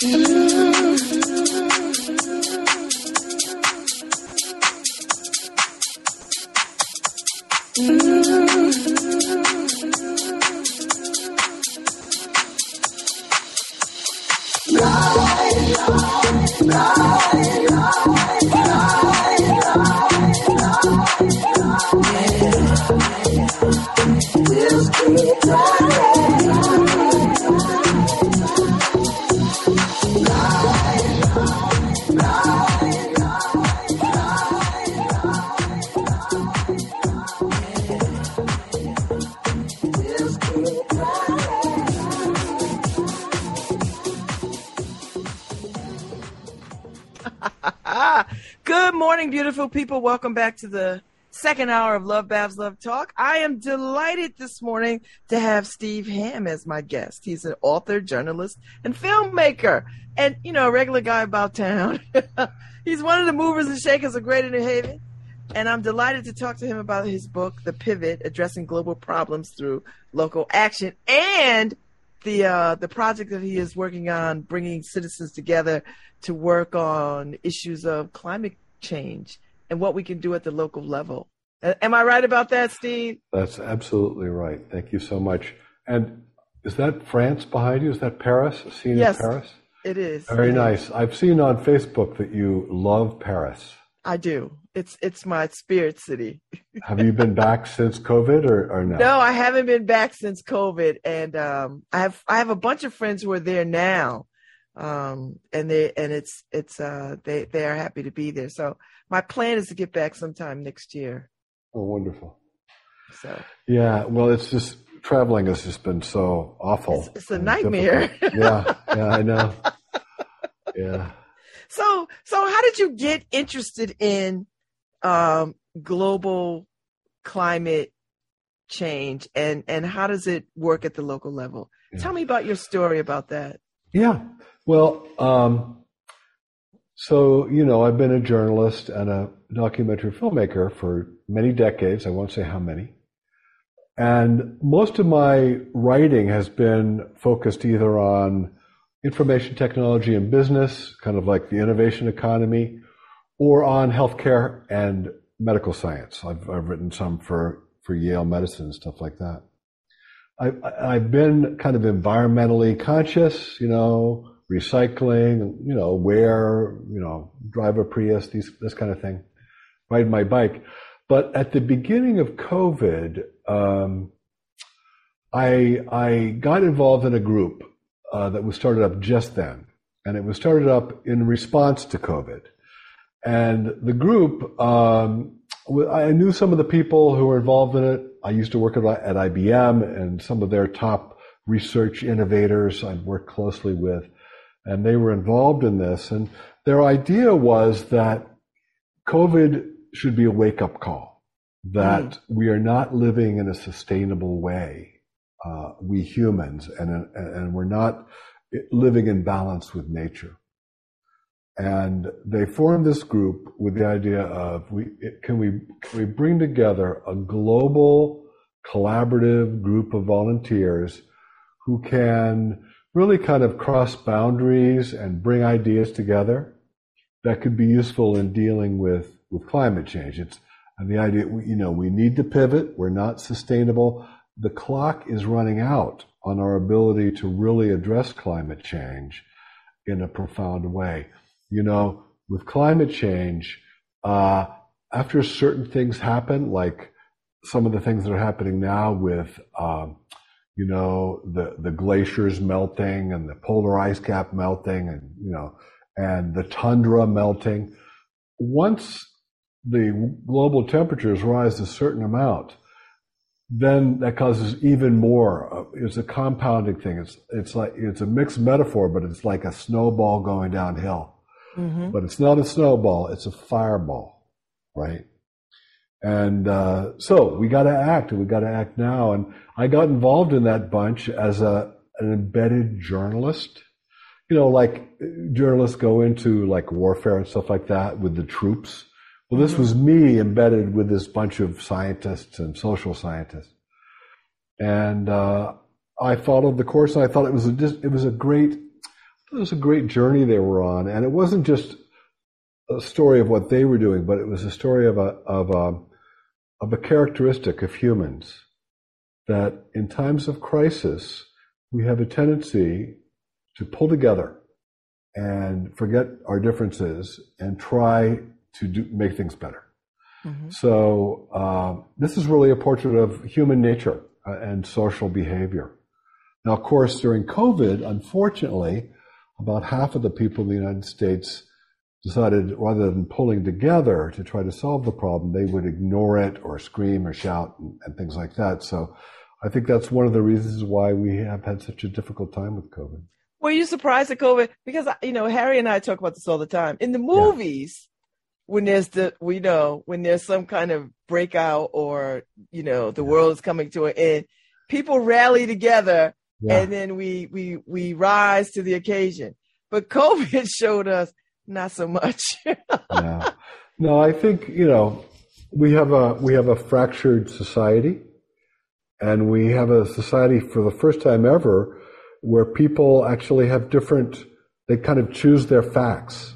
Good beautiful people. Welcome back to the second hour of Love Babs Love Talk. I am delighted this morning to have Steve Hamm as my guest. He's an author, journalist, and filmmaker, and you know, a regular guy about town. He's one of the movers and shakers of Greater New Haven, and I'm delighted to talk to him about his book, The Pivot: Addressing Global Problems Through Local Action, and the uh, the project that he is working on, bringing citizens together to work on issues of climate change and what we can do at the local level. Am I right about that, Steve? That's absolutely right. Thank you so much. And is that France behind you? Is that Paris? A scene yes, in Paris? It is. Very it nice. Is. I've seen on Facebook that you love Paris. I do. It's it's my spirit city. have you been back since COVID or, or no? No, I haven't been back since COVID, and um, I have I have a bunch of friends who are there now, um, and they and it's it's uh, they they are happy to be there. So my plan is to get back sometime next year. Oh, wonderful. So yeah, well, it's just traveling has just been so awful. It's, it's a nightmare. yeah, yeah, I know. Yeah. So so how did you get interested in um, global climate change and and how does it work at the local level? Yeah. Tell me about your story about that. Yeah. Well, um, so you know, I've been a journalist and a documentary filmmaker for many decades. I won't say how many. And most of my writing has been focused either on information technology and business, kind of like the innovation economy, or on healthcare and medical science. I've, I've written some for, for Yale Medicine and stuff like that. I, I've been kind of environmentally conscious, you know, recycling, you know, wear, you know, drive a Prius, these, this kind of thing, ride my bike. But at the beginning of COVID, um, I, I got involved in a group uh, that was started up just then. And it was started up in response to COVID. And the group, um, I knew some of the people who were involved in it. I used to work at, at IBM and some of their top research innovators I'd worked closely with. And they were involved in this. And their idea was that COVID should be a wake up call, that mm. we are not living in a sustainable way, uh, we humans, and, and we're not living in balance with nature. And they formed this group with the idea of we can we can we bring together a global collaborative group of volunteers who can really kind of cross boundaries and bring ideas together that could be useful in dealing with with climate change. It's and the idea you know we need to pivot. We're not sustainable. The clock is running out on our ability to really address climate change in a profound way you know, with climate change, uh, after certain things happen, like some of the things that are happening now with, um, you know, the, the glaciers melting and the polar ice cap melting and, you know, and the tundra melting. Once the global temperatures rise a certain amount, then that causes even more. It's a compounding thing. It's, it's like, it's a mixed metaphor, but it's like a snowball going downhill. Mm-hmm. But it's not a snowball, it's a fireball, right? And uh, so we got to act, and we got to act now. And I got involved in that bunch as a an embedded journalist. You know, like journalists go into like warfare and stuff like that with the troops. Well, this mm-hmm. was me embedded with this bunch of scientists and social scientists, and uh, I followed the course. And I thought it was a it was a great it was a great journey they were on, and it wasn't just a story of what they were doing, but it was a story of a of a of a characteristic of humans that in times of crisis we have a tendency to pull together and forget our differences and try to do, make things better. Mm-hmm. So uh, this is really a portrait of human nature uh, and social behavior. Now, of course, during COVID, unfortunately, about half of the people in the United States decided rather than pulling together to try to solve the problem, they would ignore it or scream or shout and, and, things like that. So I think that's one of the reasons why we have had such a difficult time with COVID. Were you surprised at COVID? Because, you know, Harry and I talk about this all the time. In the movies, yeah. when there's the, we know, when there's some kind of breakout or, you know, the yeah. world is coming to an end, people rally together yeah. and then we, we, we rise to the occasion. But COVID showed us not so much. yeah. No, I think, you know, we have a, we have a fractured society and we have a society for the first time ever where people actually have different, they kind of choose their facts.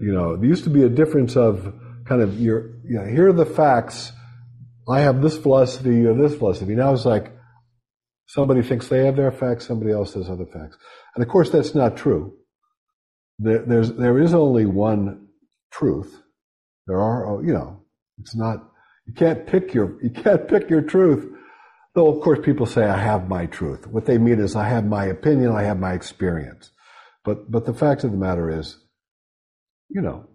You know, there used to be a difference of kind of your, you know, here are the facts. I have this philosophy, you have this philosophy. Now it's like somebody thinks they have their facts, somebody else has other facts. And of course, that's not true. There, there's, there is only one truth. There are, you know, it's not, you can't pick your, you can't pick your truth Though, of course, people say, I have my truth. What they mean is, I have my opinion, I have my experience. But, but the fact of the matter is, you know,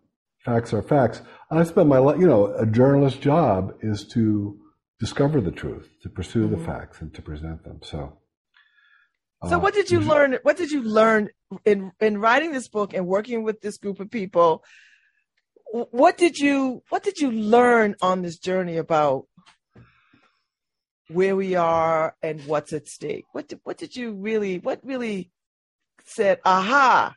facts are facts. I spend my life, you know, a journalist's job is to discover the truth, to pursue mm-hmm. the facts, and to present them. So, so uh, what did you learn? What did you learn in in writing this book and working with this group of people? What did you What did you learn on this journey about where we are and what's at stake. What did, what did you really, what really said, aha?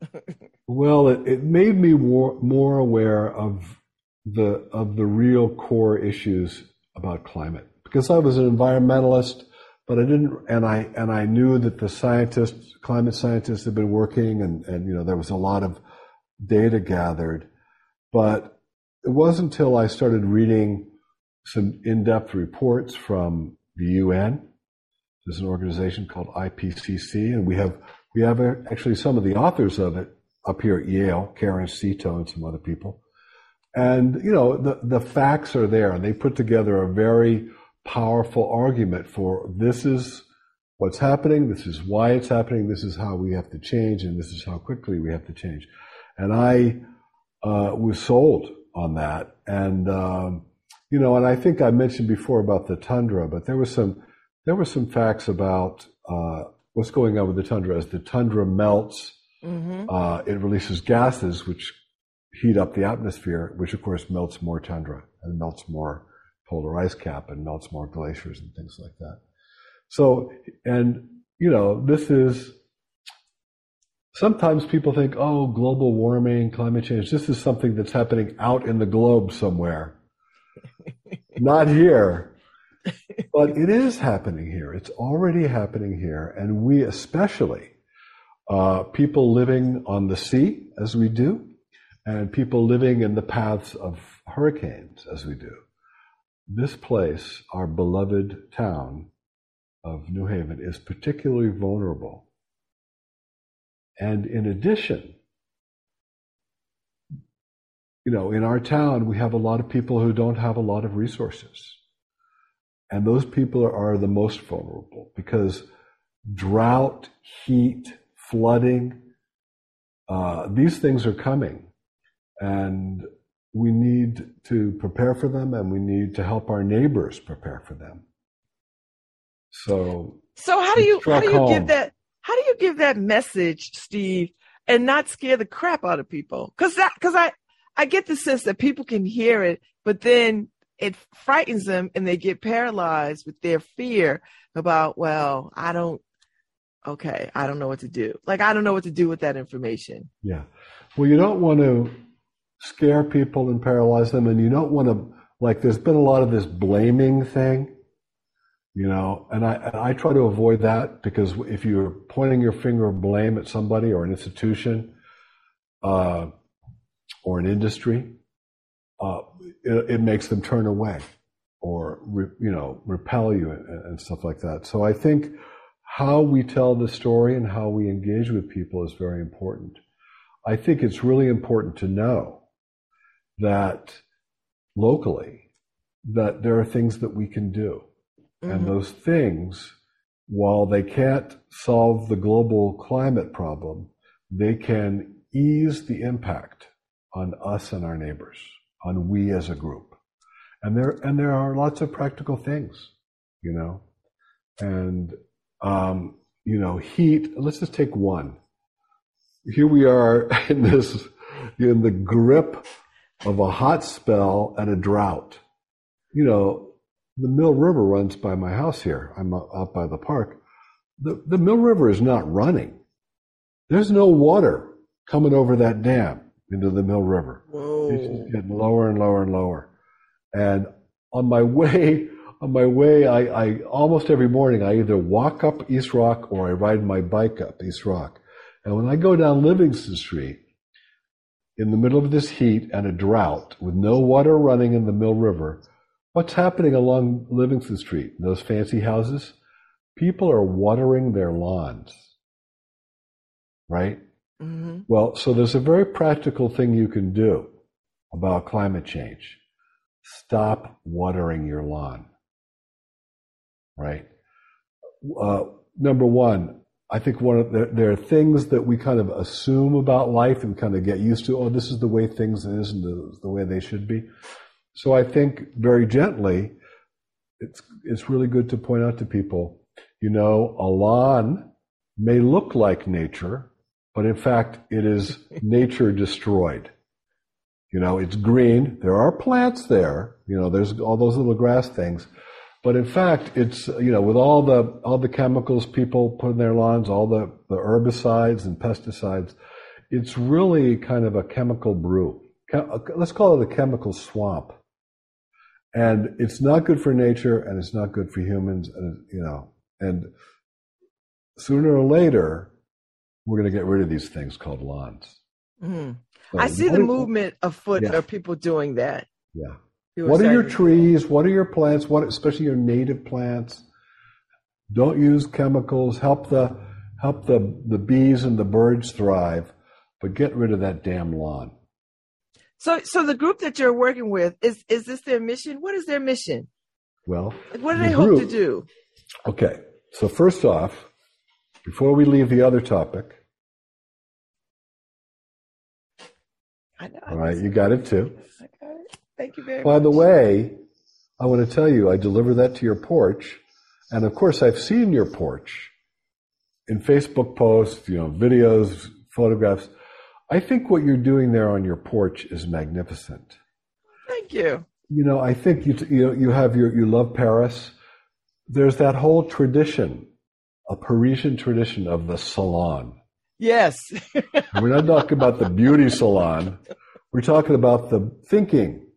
well, it, it made me more, more aware of the, of the real core issues about climate because I was an environmentalist, but I didn't, and I, and I knew that the scientists, climate scientists had been working and, and, you know, there was a lot of data gathered, but it wasn't until I started reading some in-depth reports from the UN. There's an organization called IPCC, and we have we have uh, actually some of the authors of it up here at Yale, Karen Seto and some other people. And you know the the facts are there, and they put together a very powerful argument for this is what's happening, this is why it's happening, this is how we have to change, and this is how quickly we have to change. And I uh, was sold on that, and um, you know, and I think I mentioned before about the tundra, but there was some there were some facts about uh, what's going on with the tundra. As the tundra melts, mm-hmm. uh, it releases gases which heat up the atmosphere, which of course melts more tundra and melts more polar ice cap and melts more glaciers and things like that. So, and you know, this is sometimes people think, oh, global warming, climate change, this is something that's happening out in the globe somewhere. Not here. But it is happening here. It's already happening here. And we, especially, uh, people living on the sea, as we do, and people living in the paths of hurricanes, as we do. This place, our beloved town of New Haven, is particularly vulnerable. And in addition, you know, in our town, we have a lot of people who don't have a lot of resources. And those people are the most vulnerable because drought, heat, flooding, uh, these things are coming. And we need to prepare for them and we need to help our neighbors prepare for them. So, so how do you, how do you home. give that, how do you give that message, Steve, and not scare the crap out of people? Cause that, cause I, I get the sense that people can hear it, but then it frightens them and they get paralyzed with their fear about, well, I don't, okay, I don't know what to do. Like, I don't know what to do with that information. Yeah. Well, you don't want to scare people and paralyze them, and you don't want to, like, there's been a lot of this blaming thing. You know, and I and I try to avoid that because if you're pointing your finger of blame at somebody or an institution, uh, or an industry, uh, it, it, makes them turn away or re, you know repel you and, and stuff like that. So I think how we tell the story and how we engage with people is very important. I think it's really important to know that locally that there are things that we can do. Mm-hmm. And those things, while they can't solve the global climate problem, they can ease the impact on us and our neighbors, on we as a group. And there and there are lots of practical things, you know. And um, you know, heat, let's just take one. Here we are in this in the grip of a hot spell and a drought. You know, the Mill River runs by my house here. I'm out by the park. The, the Mill River is not running. There's no water coming over that dam into the Mill River. Whoa. It's getting lower and lower and lower. And on my way, on my way, I, I almost every morning I either walk up East Rock or I ride my bike up East Rock. And when I go down Livingston Street, in the middle of this heat and a drought with no water running in the Mill River, what's happening along Livingston Street, those fancy houses? People are watering their lawns, right? Mm-hmm. Well, so there's a very practical thing you can do about climate change. Stop watering your lawn, right? Uh, number one, I think one of the, there are things that we kind of assume about life and kind of get used to. Oh, this is the way things is and the, the way they should be. So I think very gently, it's it's really good to point out to people, you know, a lawn may look like nature, but in fact, it is nature destroyed. You know, it's green. There are plants there. You know, there's all those little grass things, but in fact, it's, you know, with all the, all the chemicals people put in their lawns, all the, the herbicides and pesticides, it's really kind of a chemical brew. Let's call it a chemical swamp. And it's not good for nature and it's not good for humans. And, you know, and sooner or later, we're going to get rid of these things called lawns. Mm. So I see the movement afoot yeah. of people doing that. Yeah. What are your trees? What are your plants? What, especially your native plants? Don't use chemicals. Help the help the the bees and the birds thrive, but get rid of that damn lawn. So, so the group that you're working with is is this their mission? What is their mission? Well, what do they the hope to do? Okay, so first off, before we leave the other topic, I know. All right, you got it too. Thank you very By much. By the way, I want to tell you, I deliver that to your porch. And of course, I've seen your porch in Facebook posts, you know, videos, photographs. I think what you're doing there on your porch is magnificent. Thank you. You know, I think you you you have your you love Paris. There's that whole tradition, a Parisian tradition of the salon. Yes. We're not talking about the beauty salon. We're talking about the thinking.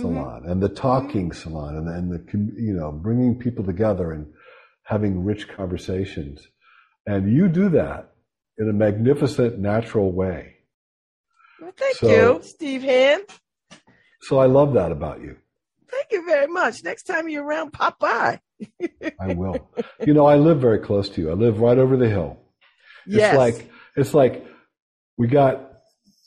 Salon mm-hmm. and the talking salon and, and the you know bringing people together and having rich conversations. And you do that in a magnificent natural way. Well, thank so, you Steve Hamm so i love that about you. Thank you very much. Next time you're around pop by. I will. You know i live very close to you. I live right over the hill. Yes. it's like it's like we got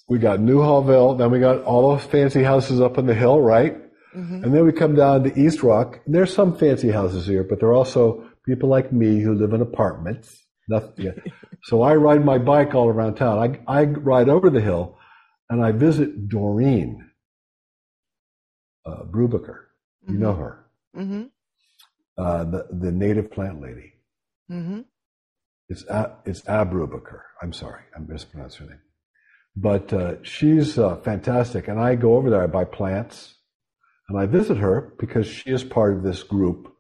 we got Newhallville, then we got all those fancy houses up on the hill, right? Mm-hmm. And then we come down to East Rock. There's some fancy houses here, but there are also people like me who live in apartments. Nothing. so I ride my bike all around town. I, I ride over the hill and I visit Doreen uh, Brubaker. You mm-hmm. know her. Mm-hmm. Uh, the, the native plant lady. Mm-hmm. It's, a, it's Ab Brubaker. I'm sorry. I mispronounced her name. But uh, she's uh, fantastic. And I go over there, I buy plants, and I visit her because she is part of this group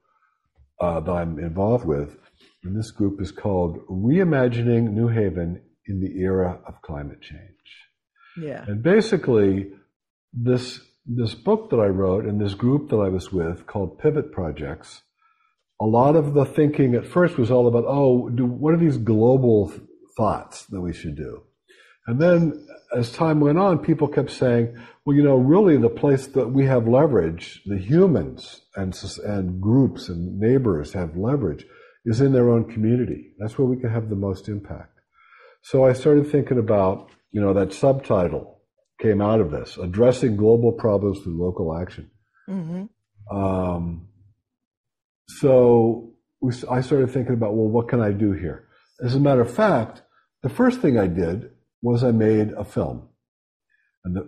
uh, that I'm involved with. And this group is called Reimagining New Haven in the Era of Climate Change. Yeah. And basically, this this book that I wrote and this group that I was with called Pivot Projects a lot of the thinking at first was all about, oh, do, what are these global thoughts that we should do? And then as time went on, people kept saying, well, you know, really the place that we have leverage, the humans and, and groups and neighbors have leverage is in their own community. That's where we can have the most impact. So I started thinking about, you know, that subtitle came out of this, addressing global problems through local action. Mm-hmm. Um, so we, I started thinking about, well, what can I do here? As a matter of fact, the first thing I did was I made a film,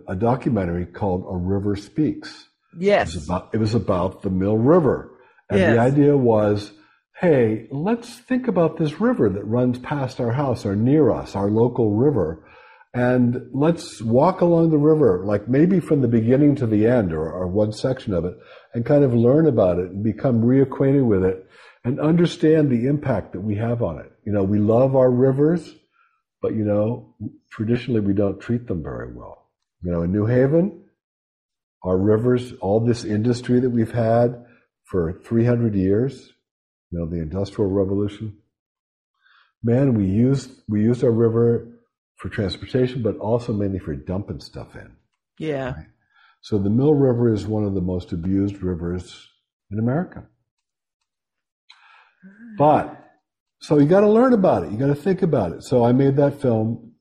a documentary called A River Speaks. Yes. It was about, it was about the Mill River. And yes. the idea was, hey, let's think about this river that runs past our house or near us, our local river. And let's walk along the river, like maybe from the beginning to the end or, or one section of it, and kind of learn about it and become reacquainted with it and understand the impact that we have on it. You know, we love our rivers, but you know, traditionally we don't treat them very well. You know, in New Haven, our rivers, all this industry that we've had for 300 years, you know, the Industrial Revolution, man, we used, we used our river for transportation, but also mainly for dumping stuff in. Yeah. Right? So the Mill River is one of the most abused rivers in America. But so you got to learn about it. You got to think about it. So I made that film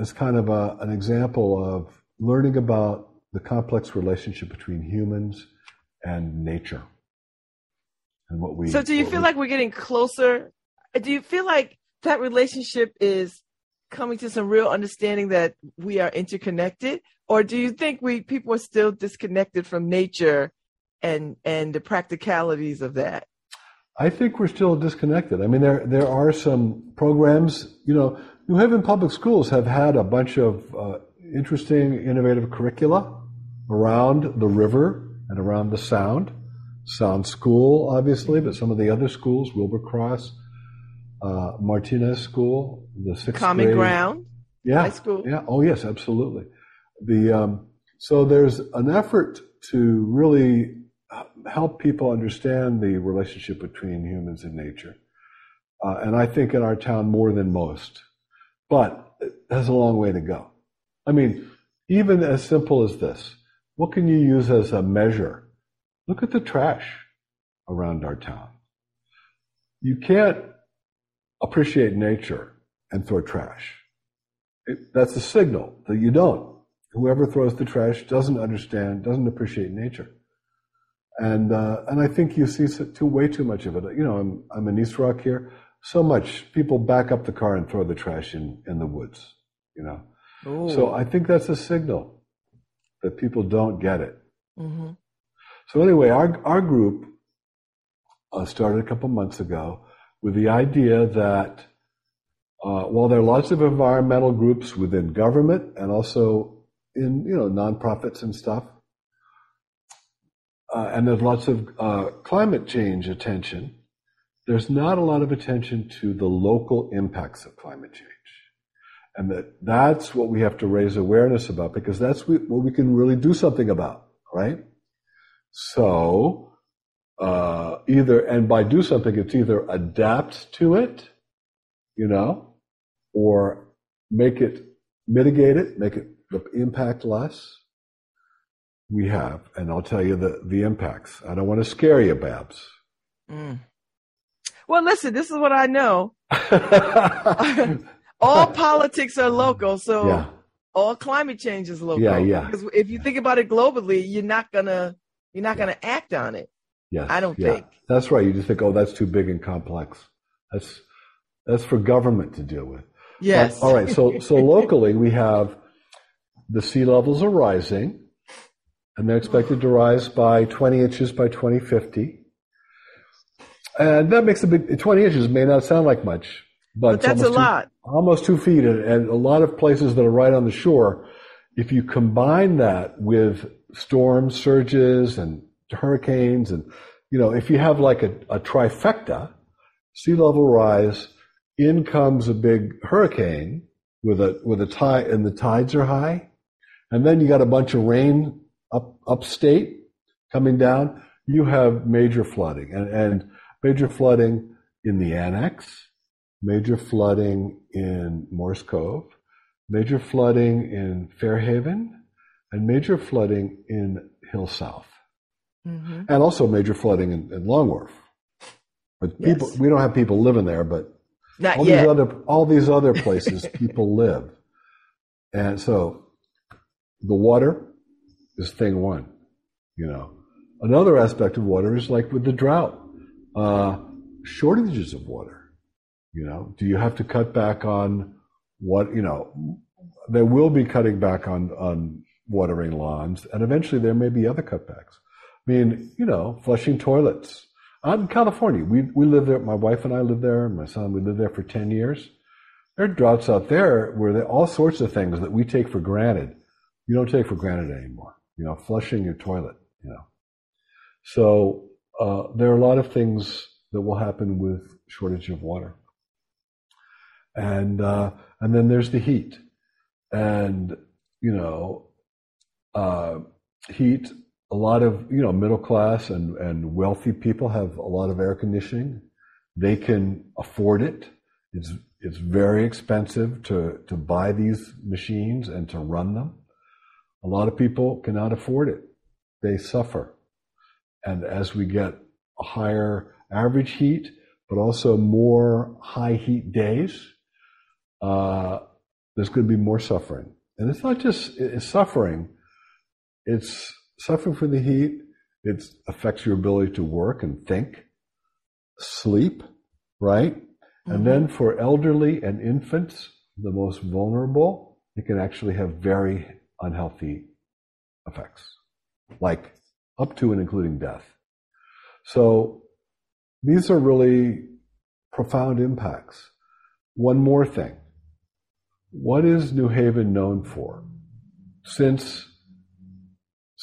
as kind of a, an example of learning about the complex relationship between humans and nature and what we. So do you feel we, like we're getting closer? Do you feel like that relationship is coming to some real understanding that we are interconnected, or do you think we people are still disconnected from nature and and the practicalities of that? I think we're still disconnected. I mean, there there are some programs. You know, New Haven Public Schools have had a bunch of uh, interesting, innovative curricula around the river and around the Sound. Sound School, obviously, but some of the other schools, Wilbur Cross, uh, Martinez School, the sixth Common grade. Ground, yeah, high school. Yeah. Oh, yes, absolutely. The um, so there's an effort to really help people understand the relationship between humans and nature. Uh, and I think in our town more than most. But it has a long way to go. I mean, even as simple as this, what can you use as a measure? Look at the trash around our town. You can't appreciate nature and throw trash. It, that's a signal that you don't. Whoever throws the trash doesn't understand, doesn't appreciate nature and uh, and I think you see too way too much of it. You know, I'm I'm in East Rock here. So much people back up the car and throw the trash in in the woods. You know, Ooh. so I think that's a signal that people don't get it. Mm-hmm. So anyway, our our group uh, started a couple months ago with the idea that uh, while there are lots of environmental groups within government and also in you know nonprofits and stuff uh, and there's lots of uh, climate change attention, there's not a lot of attention to the local impacts of climate change. And that that's what we have to raise awareness about because that's what we can really do something about, right? So, uh, either, and by do something, it's either adapt to it, you know, or make it, mitigate it, make it the impact less, we have, and I'll tell you the, the impacts. I don't want to scare you, Babs. Mm. Well, listen, this is what I know. all politics are local, so yeah. all climate change is local. Yeah, yeah. Because if you think about it globally, you're not gonna you're not yeah. gonna act on it. Yes, I don't yeah. think. That's right. You just think, oh, that's too big and complex. That's that's for government to deal with. Yes. But, all right. So so locally, we have the sea levels are rising and they're expected to rise by 20 inches by 2050. And that makes a big, 20 inches may not sound like much, but, but that's a two, lot. Almost two feet. And, and a lot of places that are right on the shore, if you combine that with storm surges and hurricanes, and, you know, if you have like a, a trifecta, sea level rise, in comes a big hurricane with a, with a tide, and the tides are high. And then you got a bunch of rain up upstate coming down, you have major flooding and, and major flooding in the annex, major flooding in Morris Cove, major flooding in Fairhaven, and major flooding in Hill South. Mm-hmm. And also major flooding in, in Long Wharf. But people, yes. we don't have people living there, but Not all yet. these other all these other places people live. And so the water is thing one, you know. Another aspect of water is like with the drought, uh, shortages of water. You know, do you have to cut back on what, you know, there will be cutting back on, on watering lawns, and eventually there may be other cutbacks. I mean, you know, flushing toilets. I'm in California. We, we live there. My wife and I live there. My son, we lived there for 10 years. There are droughts out there where there, all sorts of things that we take for granted, you don't take for granted anymore. You know, flushing your toilet, you know. So, uh, there are a lot of things that will happen with shortage of water. And, uh, and then there's the heat. And, you know, uh, heat, a lot of, you know, middle class and, and wealthy people have a lot of air conditioning. They can afford it. It's, it's very expensive to, to buy these machines and to run them. A lot of people cannot afford it. They suffer. And as we get a higher average heat, but also more high heat days, uh, there's going to be more suffering. And it's not just it's suffering, it's suffering from the heat. It affects your ability to work and think, sleep, right? Mm-hmm. And then for elderly and infants, the most vulnerable, it can actually have very unhealthy effects, like up to and including death. So these are really profound impacts. One more thing. What is New Haven known for? Since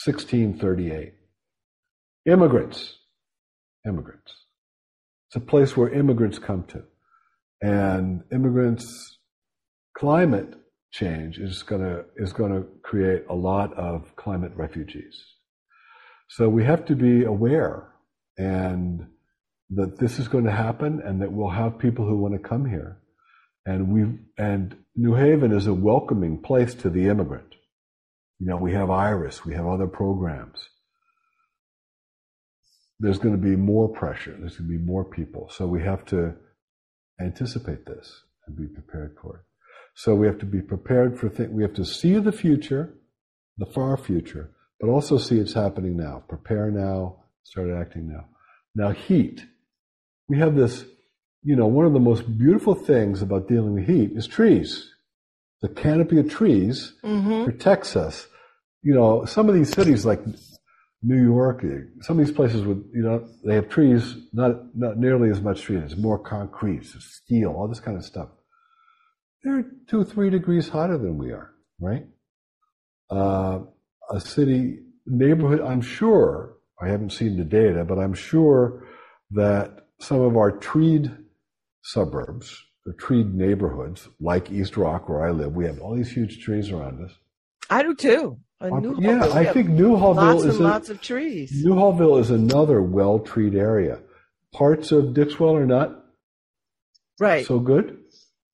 1638. Immigrants. Immigrants. It's a place where immigrants come to. And immigrants, climate change is gonna, is gonna create a lot of climate refugees. So we have to be aware and that this is going to happen and that we'll have people who want to come here. And we and New Haven is a welcoming place to the immigrant. You know, we have Iris, we have other programs. There's going to be more pressure. There's going to be more people. So we have to anticipate this and be prepared for it. So we have to be prepared for things. We have to see the future, the far future, but also see it's happening now. Prepare now, start acting now. Now, heat. We have this, you know, one of the most beautiful things about dealing with heat is trees. The canopy of trees mm-hmm. protects us. You know, some of these cities like New York, some of these places with, you know, they have trees, not, not nearly as much trees. It's more concrete, it's steel, all this kind of stuff. They're two, three degrees hotter than we are, right? Uh, a city neighborhood, I'm sure, I haven't seen the data, but I'm sure that some of our treed suburbs, the treed neighborhoods, like East Rock, where I live, we have all these huge trees around us. I do too. yeah, I think Newhallville lots is and a, lots of trees. Newhallville is another well-treed area. Parts of Dixwell are not right so good.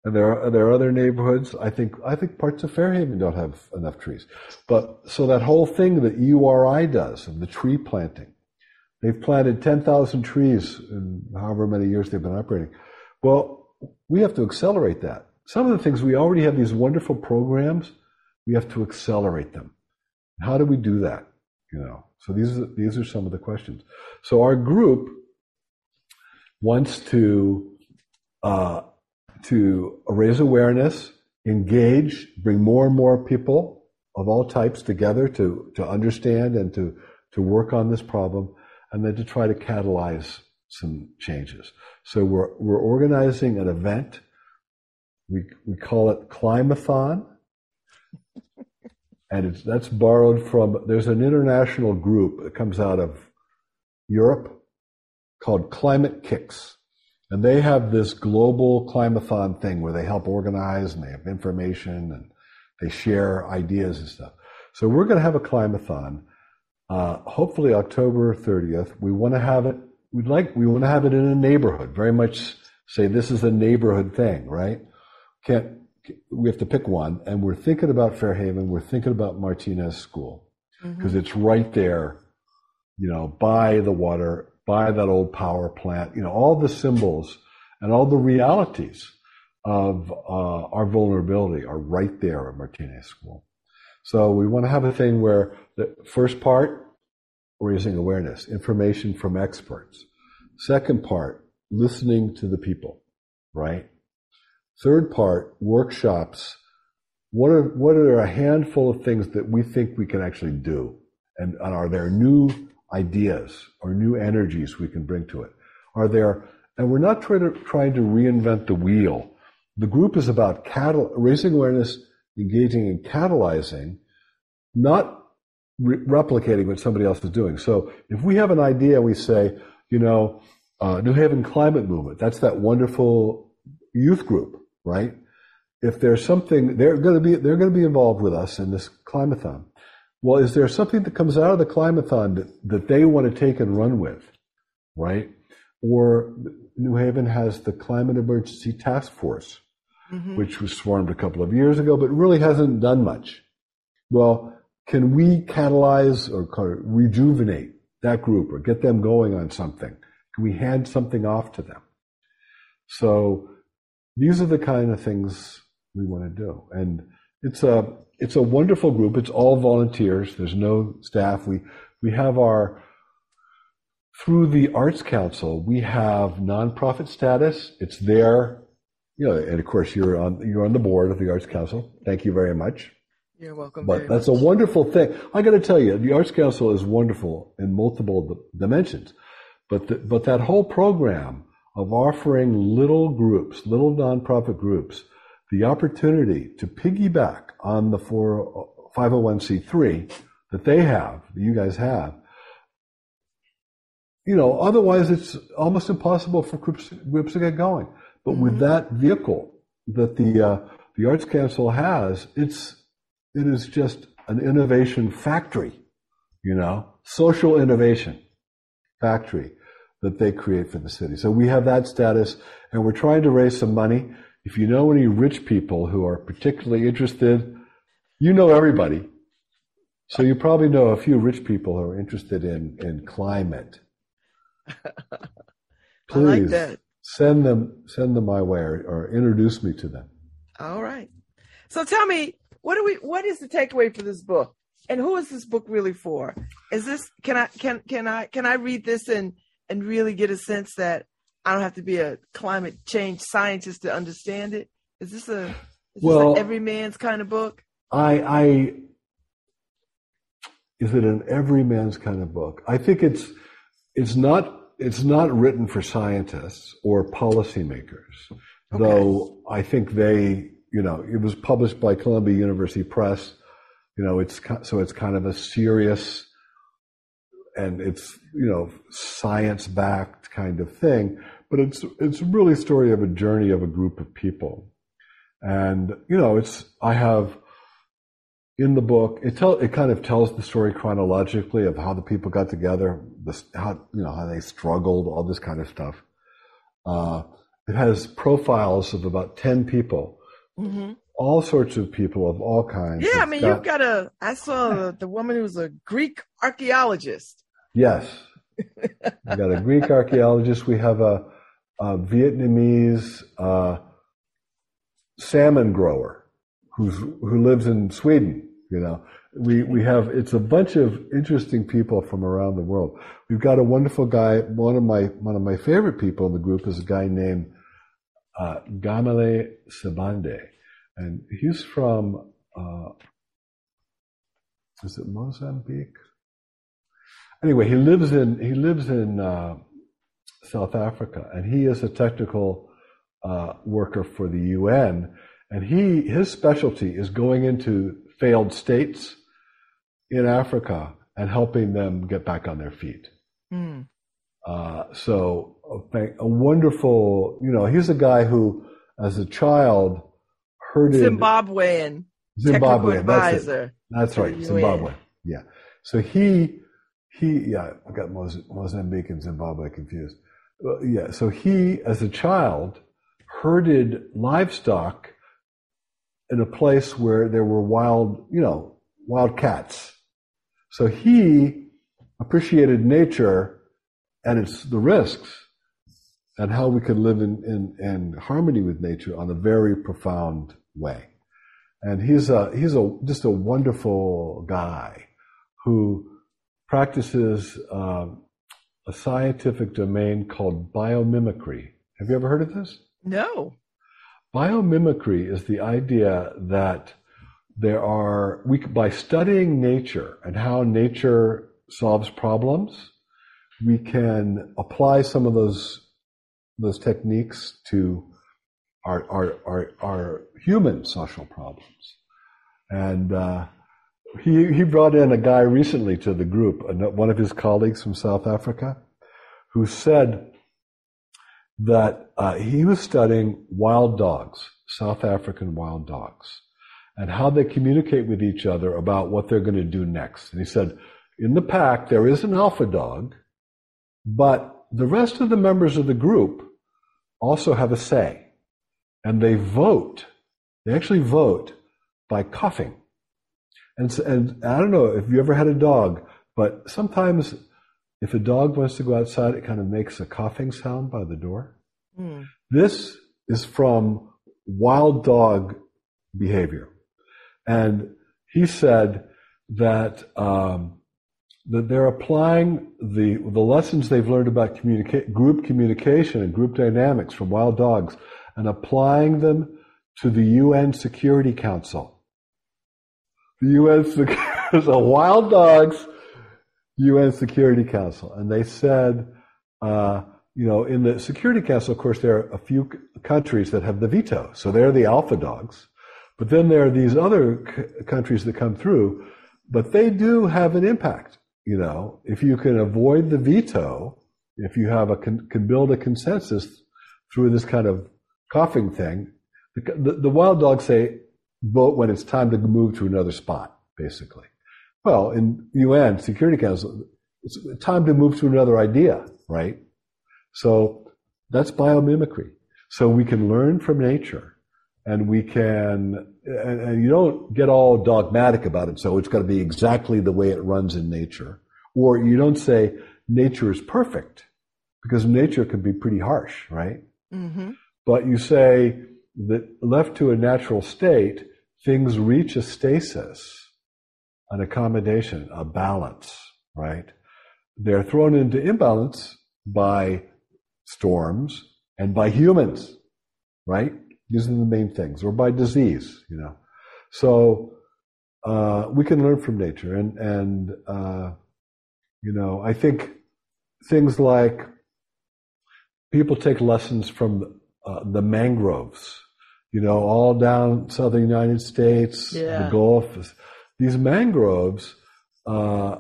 And there are there are other neighborhoods. I think I think parts of Fairhaven don't have enough trees. But so that whole thing that URI does of the tree planting, they've planted ten thousand trees in however many years they've been operating. Well, we have to accelerate that. Some of the things we already have these wonderful programs, we have to accelerate them. How do we do that? You know. So these are these are some of the questions. So our group wants to uh, to raise awareness, engage, bring more and more people of all types together to, to understand and to, to work on this problem, and then to try to catalyze some changes. So we're, we're organizing an event. We, we call it Climathon. and it's, that's borrowed from, there's an international group that comes out of Europe called Climate-KIC. And they have this global climathon thing where they help organize and they have information and they share ideas and stuff. So we're going to have a climathon uh, hopefully October 30th. We want to have it. We'd like we want to have it in a neighborhood. Very much say this is a neighborhood thing, right? Can't we have to pick one, and we're thinking about Fairhaven. We're thinking about Martinez School because mm-hmm. it's right there, you know, by the water, by that old power plant. You know, all the symbols and all the realities of uh, our vulnerability are right there at Martinez School. So we want to have a thing where the first part, raising awareness, information from experts. Second part, listening to the people, right? Third part, workshops. What are, what are a handful of things that we think we can actually do? And, and are there new ideas or new energies we can bring to it? Are there, and we're not trying to, trying to reinvent the wheel. The group is about catal- raising awareness, engaging and catalyzing, not re- replicating what somebody else is doing. So if we have an idea, we say, you know, uh, New Haven Climate Movement, that's that wonderful youth group, right? If there's something, they're going to be, they're going to be involved with us in this climathon. Well, is there something that comes out of the climathon that, that they want to take and run with, right? Or New Haven has the Climate Emergency Task Force, mm-hmm. which was formed a couple of years ago, but really hasn't done much. Well, can we catalyze or rejuvenate that group or get them going on something? Can we hand something off to them? So these are the kind of things we want to do. And it's a, it's a wonderful group. It's all volunteers. There's no staff. We, we have our, through the Arts Council, we have nonprofit status. It's there, you know, and of course you're on, you're on the board of the Arts Council. Thank you very much. You're welcome. But that's much. a wonderful thing. I got to tell you, the Arts Council is wonderful in multiple dimensions. But the, but that whole program of offering little groups, little nonprofit groups, the opportunity to piggyback on the 501c3 that they have, that you guys have, you know, otherwise it's almost impossible for groups, groups to get going. But mm-hmm. with that vehicle that the uh, the Arts Council has, it's it is just an innovation factory, you know, social innovation factory that they create for the city. So we have that status and we're trying to raise some money. If you know any rich people who are particularly interested, you know everybody. So you probably know a few rich people who are interested in, in climate. Please like send them send them my way or, or introduce me to them. All right. So tell me, what do we? What is the takeaway for this book? And who is this book really for? Is this can I can can I can I read this and and really get a sense that I don't have to be a climate change scientist to understand it? Is this a is well, this every man's kind of book? I I is it an every man's kind of book? I think it's it's not it's not written for scientists or policymakers, okay. though I think they you know, it was published by Columbia University Press. You know, it's so it's kind of a serious and it's you know science backed kind of thing, but it's it's really a story of a journey of a group of people, and you know it's I have in the book it tell it kind of tells the story chronologically of how the people got together, this how you know how they struggled, all this kind of stuff. Uh, it has profiles of about ten people Mm-hmm. All sorts of people of all kinds. Yeah, I mean, got, you've got a. I saw the woman who was a Greek archaeologist. Yes, we got a Greek archaeologist. We have a, a Vietnamese uh, salmon grower who's who lives in Sweden. You know, we we have it's a bunch of interesting people from around the world. We've got a wonderful guy. One of my one of my favorite people in the group is a guy named uh, Gamale Sibanda, and he's from uh, is it Mozambique? Anyway, he lives in he lives in uh, South Africa, and he is a technical uh, worker for the UN. And he his specialty is going into failed states in Africa and helping them get back on their feet. Mm. Uh, so a, a, wonderful, you know, he's a guy who, as a child, heard Zimbabwean, Zimbabwean advisor. That's, that's right, Zimbabwe. Yeah. So he he, yeah, I got Mozambique and Zimbabwe confused. yeah, so he, as a child, herded livestock in a place where there were wild, you know, wild cats. So he appreciated nature and its the risks and how we could live in, in, in harmony with nature on a very profound way. And he's a, he's a, just a wonderful guy who practices uh, a scientific domain called biomimicry. Have you ever heard of this? No. Biomimicry is the idea that there are, we, by studying nature and how nature solves problems, we can apply some of those, those techniques to our, our, our, our human social problems. And uh, he, he brought in a guy recently to the group, one of his colleagues from South Africa, who said that uh, he was studying wild dogs, South African wild dogs, and how they communicate with each other about what they're going to do next. And he said, in the pack, there is an alpha dog, but the rest of the members of the group also have a say. And they vote. They actually vote by coughing. And, and I don't know if you ever had a dog, but sometimes if a dog wants to go outside, it kind of makes a coughing sound by the door. Mm. This is from wild dog behavior. And he said that, um, that they're applying the, the lessons they've learned about communica- group communication and group dynamics from wild dogs and applying them to the UN Security Council. The UN, so Wild Dogs UN Security Council, and they said, uh, you know, in the Security Council, of course, there are a few countries that have the veto, so they're the alpha dogs. But then there are these other c- countries that come through, but they do have an impact. You know, if you can avoid the veto, if you have a can, can build a consensus through this kind of coughing thing, the, the, the wild dogs say vote when it's time to move to another spot, basically. Well, in UN Security Council, it's time to move to another idea, right? So that's biomimicry. So we can learn from nature and we can, and, and you don't get all dogmatic about it. So it's got to be exactly the way it runs in nature. Or you don't say nature is perfect because nature can be pretty harsh, right? Mm-hmm. But you say that left to a natural state, things reach a stasis, an accommodation, a balance, right? They're thrown into imbalance by storms and by humans, right? These are the main things, or by disease, you know. So uh, we can learn from nature, and and uh, you know, I think things like people take lessons from uh, the mangroves, you know, all down southern United States, yeah. the Gulf. These mangroves uh,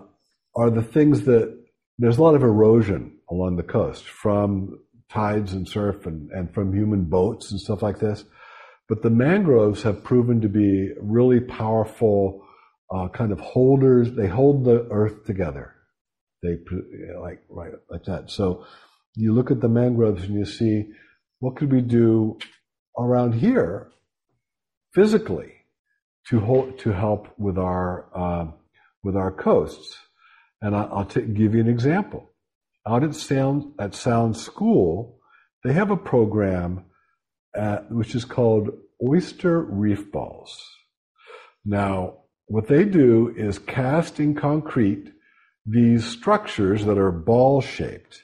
are the things that there's a lot of erosion along the coast from tides and surf and, and from human boats and stuff like this. But the mangroves have proven to be really powerful uh, kind of holders. They hold the earth together. They like right like that. So you look at the mangroves and you see what could we do around here physically to hold, to help with our uh, with our coasts. And I, will t- give you an example. Out at Sound at Sound School, they have a program at, which is called Oyster Reef Balls. Now, what they do is cast in concrete these structures that are ball shaped,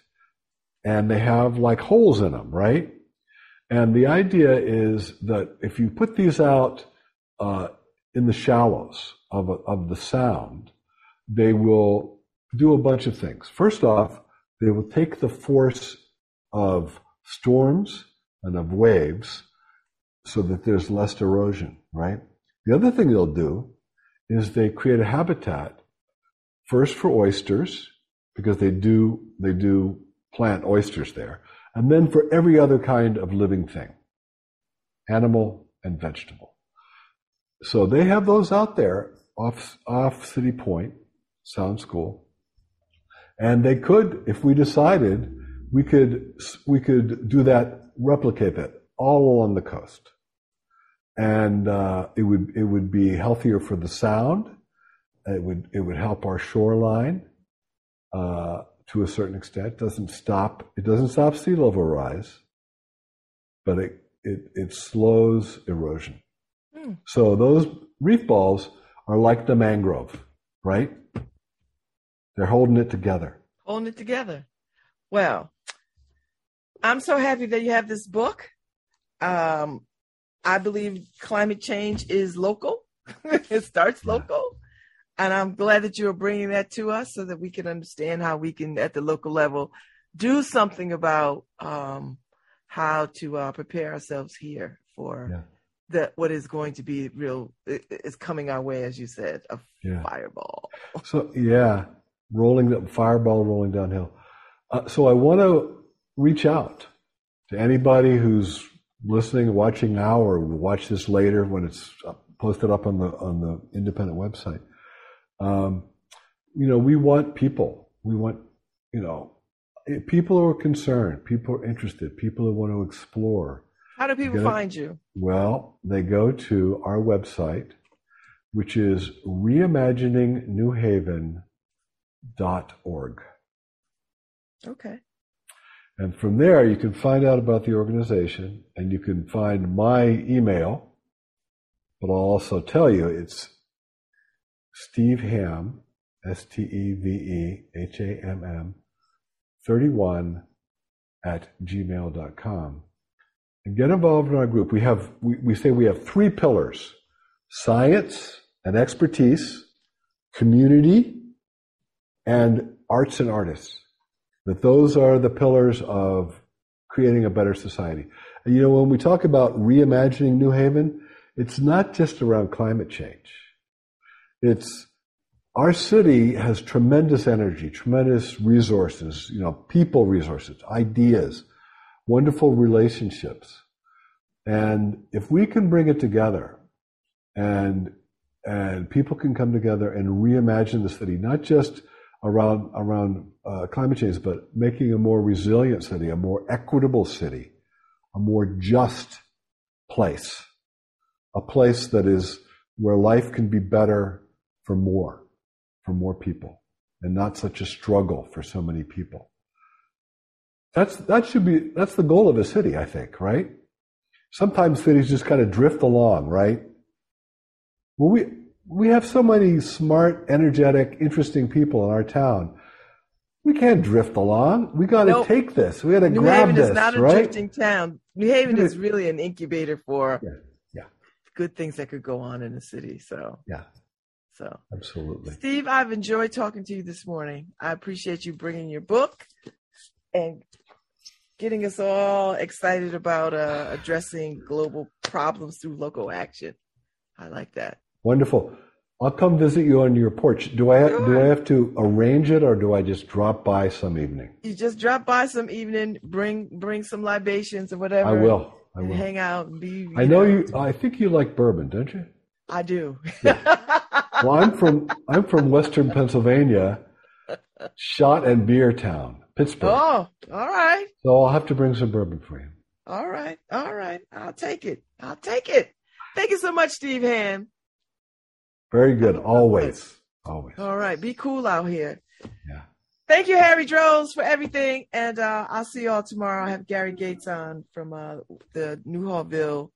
and they have like holes in them, right? And the idea is that if you put these out uh, in the shallows of, a, of the sound, they will do a bunch of things. First off, they will take the force of storms and of waves so that there's less erosion, right? The other thing they'll do is they create a habitat first for oysters because they do they do plant oysters there and then for every other kind of living thing, animal and vegetable. So they have those out there off, off City Point, Sound School. And they could, if we decided, we could we could do that, replicate that all along the coast, and uh, it would it would be healthier for the sound. It would it would help our shoreline uh, to a certain extent. It doesn't stop it doesn't stop sea level rise, but it it, it slows erosion. Hmm. So those reef balls are like the mangrove, right? They're holding it together. Holding it together. Well, I'm so happy that you have this book. Um, I believe climate change is local. it starts local. And I'm glad that you're bringing that to us so that we can understand how we can, at the local level, do something about um, how to uh, prepare ourselves here for yeah. the what is going to be real is coming our way, as you said, a yeah. fireball. So yeah, rolling the fireball rolling downhill. Uh, so I want to reach out to anybody who's listening, watching now, or watch this later when it's posted up on the on the independent website. Um, you know, we want people. We want you know people who are concerned, people are interested, people who want to explore. How do people find you? Well, they go to our website, which is reimaginingnewhaven.org. Okay. And from there, you can find out about the organization and you can find my email. But I'll also tell you it's Steve Hamm, S T E V E H A M M, 31 at gmail.com. And get involved in our group. We have, we, we say we have three pillars science and expertise, community, and arts and artists that those are the pillars of creating a better society. And you know, when we talk about reimagining New Haven, it's not just around climate change. It's our city has tremendous energy, tremendous resources, you know, people resources, ideas, wonderful relationships. And if we can bring it together and and people can come together and reimagine the city, not just around around uh, climate change, but making a more resilient city, a more equitable city, a more just place, a place that is where life can be better for more, for more people, and not such a struggle for so many people. That's that should be that's the goal of a city, I think, right? Sometimes cities just kind of drift along, right? Well, we we have so many smart, energetic, interesting people in our town. We can't drift along. We got to nope. take this. We got to grab Haven this. New Haven is not a right? drifting town. New Haven is really an incubator for yeah. yeah. good things that could go on in the city. So yeah. So absolutely, Steve, I've enjoyed talking to you this morning. I appreciate you bringing your book and getting us all excited about uh, addressing global problems through local action. I like that. Wonderful. I'll come visit you on your porch. Do I sure. do I have to arrange it, or do I just drop by some evening? You just drop by some evening, bring bring some libations or whatever. I will. I will hang out and be. I know, know, you. I think you like bourbon, don't you? I do. Yeah. well, I'm from I'm from Western Pennsylvania, shot and beer town, Pittsburgh. Oh, all right. So I'll have to bring some bourbon for you. All right, all right. I'll take it. I'll take it. Thank you so much, Steve Hamm. Very good. Always. Always. All right. Be cool out here. Yeah. Thank you, Harry Droz, for everything. And uh, I'll see you all tomorrow. I have Gary Gates on from uh, the Newhallville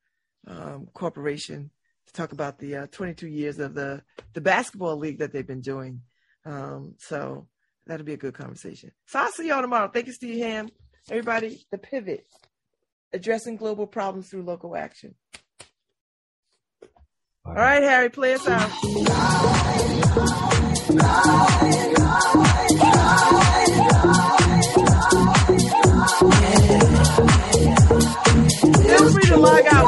um, Corporation to talk about the uh, 22 years of the, the basketball league that they've been doing. Um, so that'll be a good conversation. So I'll see y'all tomorrow. Thank you, Steve Hamm. Everybody, the pivot, addressing global problems through local action. All right, Harry, play us out. Feel free to log out